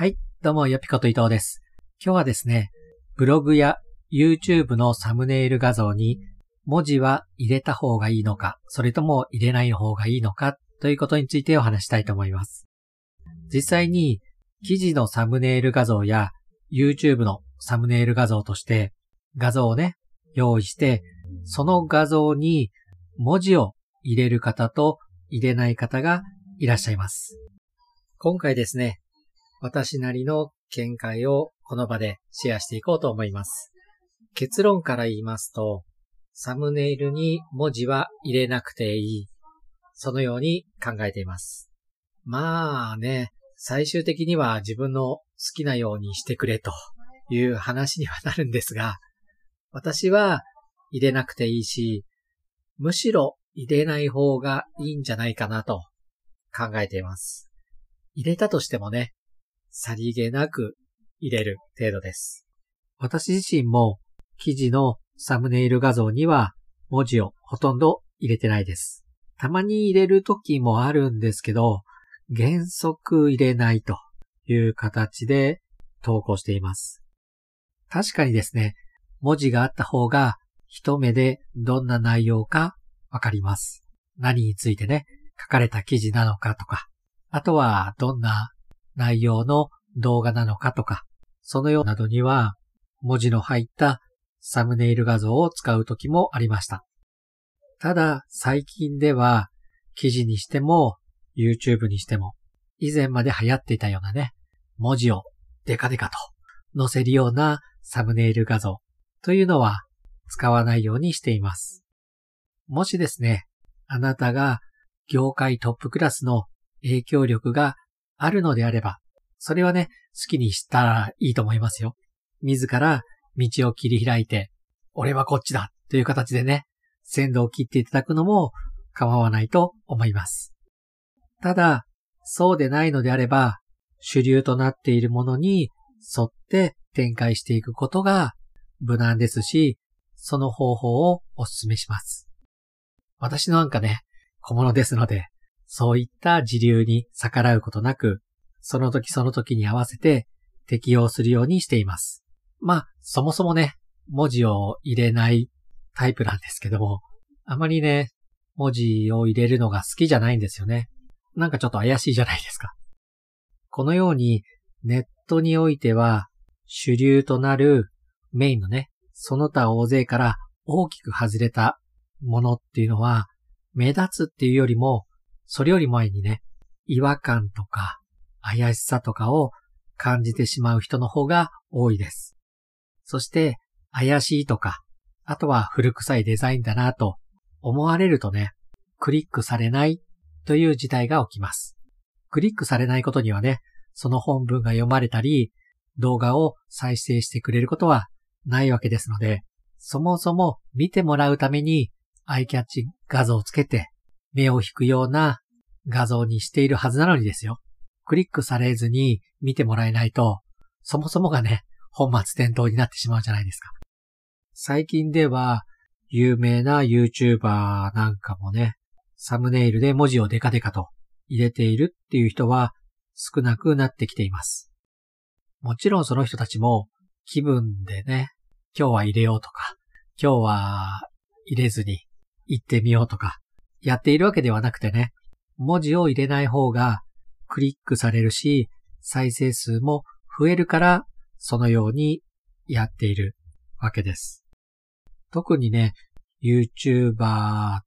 はい、どうも、よぴこと伊藤です。今日はですね、ブログや YouTube のサムネイル画像に文字は入れた方がいいのか、それとも入れない方がいいのかということについてお話したいと思います。実際に記事のサムネイル画像や YouTube のサムネイル画像として画像をね、用意して、その画像に文字を入れる方と入れない方がいらっしゃいます。今回ですね、私なりの見解をこの場でシェアしていこうと思います。結論から言いますと、サムネイルに文字は入れなくていい。そのように考えています。まあね、最終的には自分の好きなようにしてくれという話にはなるんですが、私は入れなくていいし、むしろ入れない方がいいんじゃないかなと考えています。入れたとしてもね、さりげなく入れる程度です。私自身も記事のサムネイル画像には文字をほとんど入れてないです。たまに入れる時もあるんですけど、原則入れないという形で投稿しています。確かにですね、文字があった方が一目でどんな内容かわかります。何についてね、書かれた記事なのかとか、あとはどんな内容の動画なのかとか、そのようなどには文字の入ったサムネイル画像を使う時もありました。ただ最近では記事にしても YouTube にしても以前まで流行っていたようなね、文字をデカデカと載せるようなサムネイル画像というのは使わないようにしています。もしですね、あなたが業界トップクラスの影響力があるのであれば、それはね、好きにしたらいいと思いますよ。自ら道を切り開いて、俺はこっちだという形でね、先導を切っていただくのも構わないと思います。ただ、そうでないのであれば、主流となっているものに沿って展開していくことが無難ですし、その方法をお勧めします。私のなんかね、小物ですので、そういった時流に逆らうことなく、その時その時に合わせて適用するようにしています。まあ、そもそもね、文字を入れないタイプなんですけども、あまりね、文字を入れるのが好きじゃないんですよね。なんかちょっと怪しいじゃないですか。このようにネットにおいては主流となるメインのね、その他大勢から大きく外れたものっていうのは目立つっていうよりもそれより前にね、違和感とか怪しさとかを感じてしまう人の方が多いです。そして怪しいとか、あとは古臭いデザインだなと思われるとね、クリックされないという事態が起きます。クリックされないことにはね、その本文が読まれたり、動画を再生してくれることはないわけですので、そもそも見てもらうためにアイキャッチ画像をつけて目を引くような画像にしているはずなのにですよ。クリックされずに見てもらえないと、そもそもがね、本末転倒になってしまうじゃないですか。最近では、有名な YouTuber なんかもね、サムネイルで文字をデカデカと入れているっていう人は少なくなってきています。もちろんその人たちも気分でね、今日は入れようとか、今日は入れずに行ってみようとか、やっているわけではなくてね、文字を入れない方がクリックされるし、再生数も増えるから、そのようにやっているわけです。特にね、YouTuber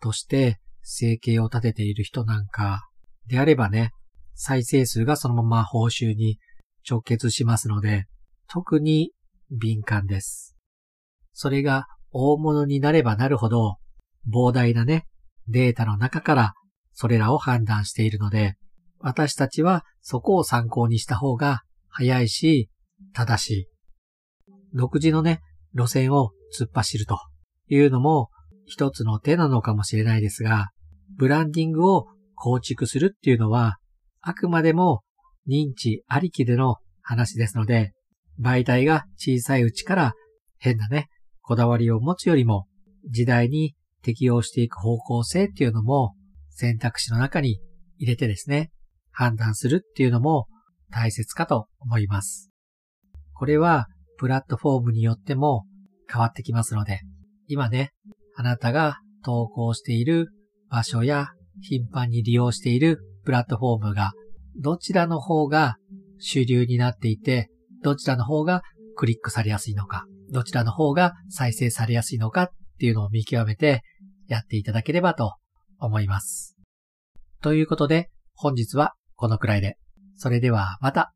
として生計を立てている人なんかであればね、再生数がそのまま報酬に直結しますので、特に敏感です。それが大物になればなるほど、膨大なね、データの中からそれらを判断しているので、私たちはそこを参考にした方が早いし、正しい。独自のね、路線を突っ走るというのも一つの手なのかもしれないですが、ブランディングを構築するっていうのは、あくまでも認知ありきでの話ですので、媒体が小さいうちから変なね、こだわりを持つよりも、時代に適応していく方向性っていうのも選択肢の中に入れてですね、判断するっていうのも大切かと思います。これはプラットフォームによっても変わってきますので、今ね、あなたが投稿している場所や頻繁に利用しているプラットフォームがどちらの方が主流になっていて、どちらの方がクリックされやすいのか、どちらの方が再生されやすいのかっていうのを見極めてやっていただければと思います。ということで、本日はこのくらいで。それではまた。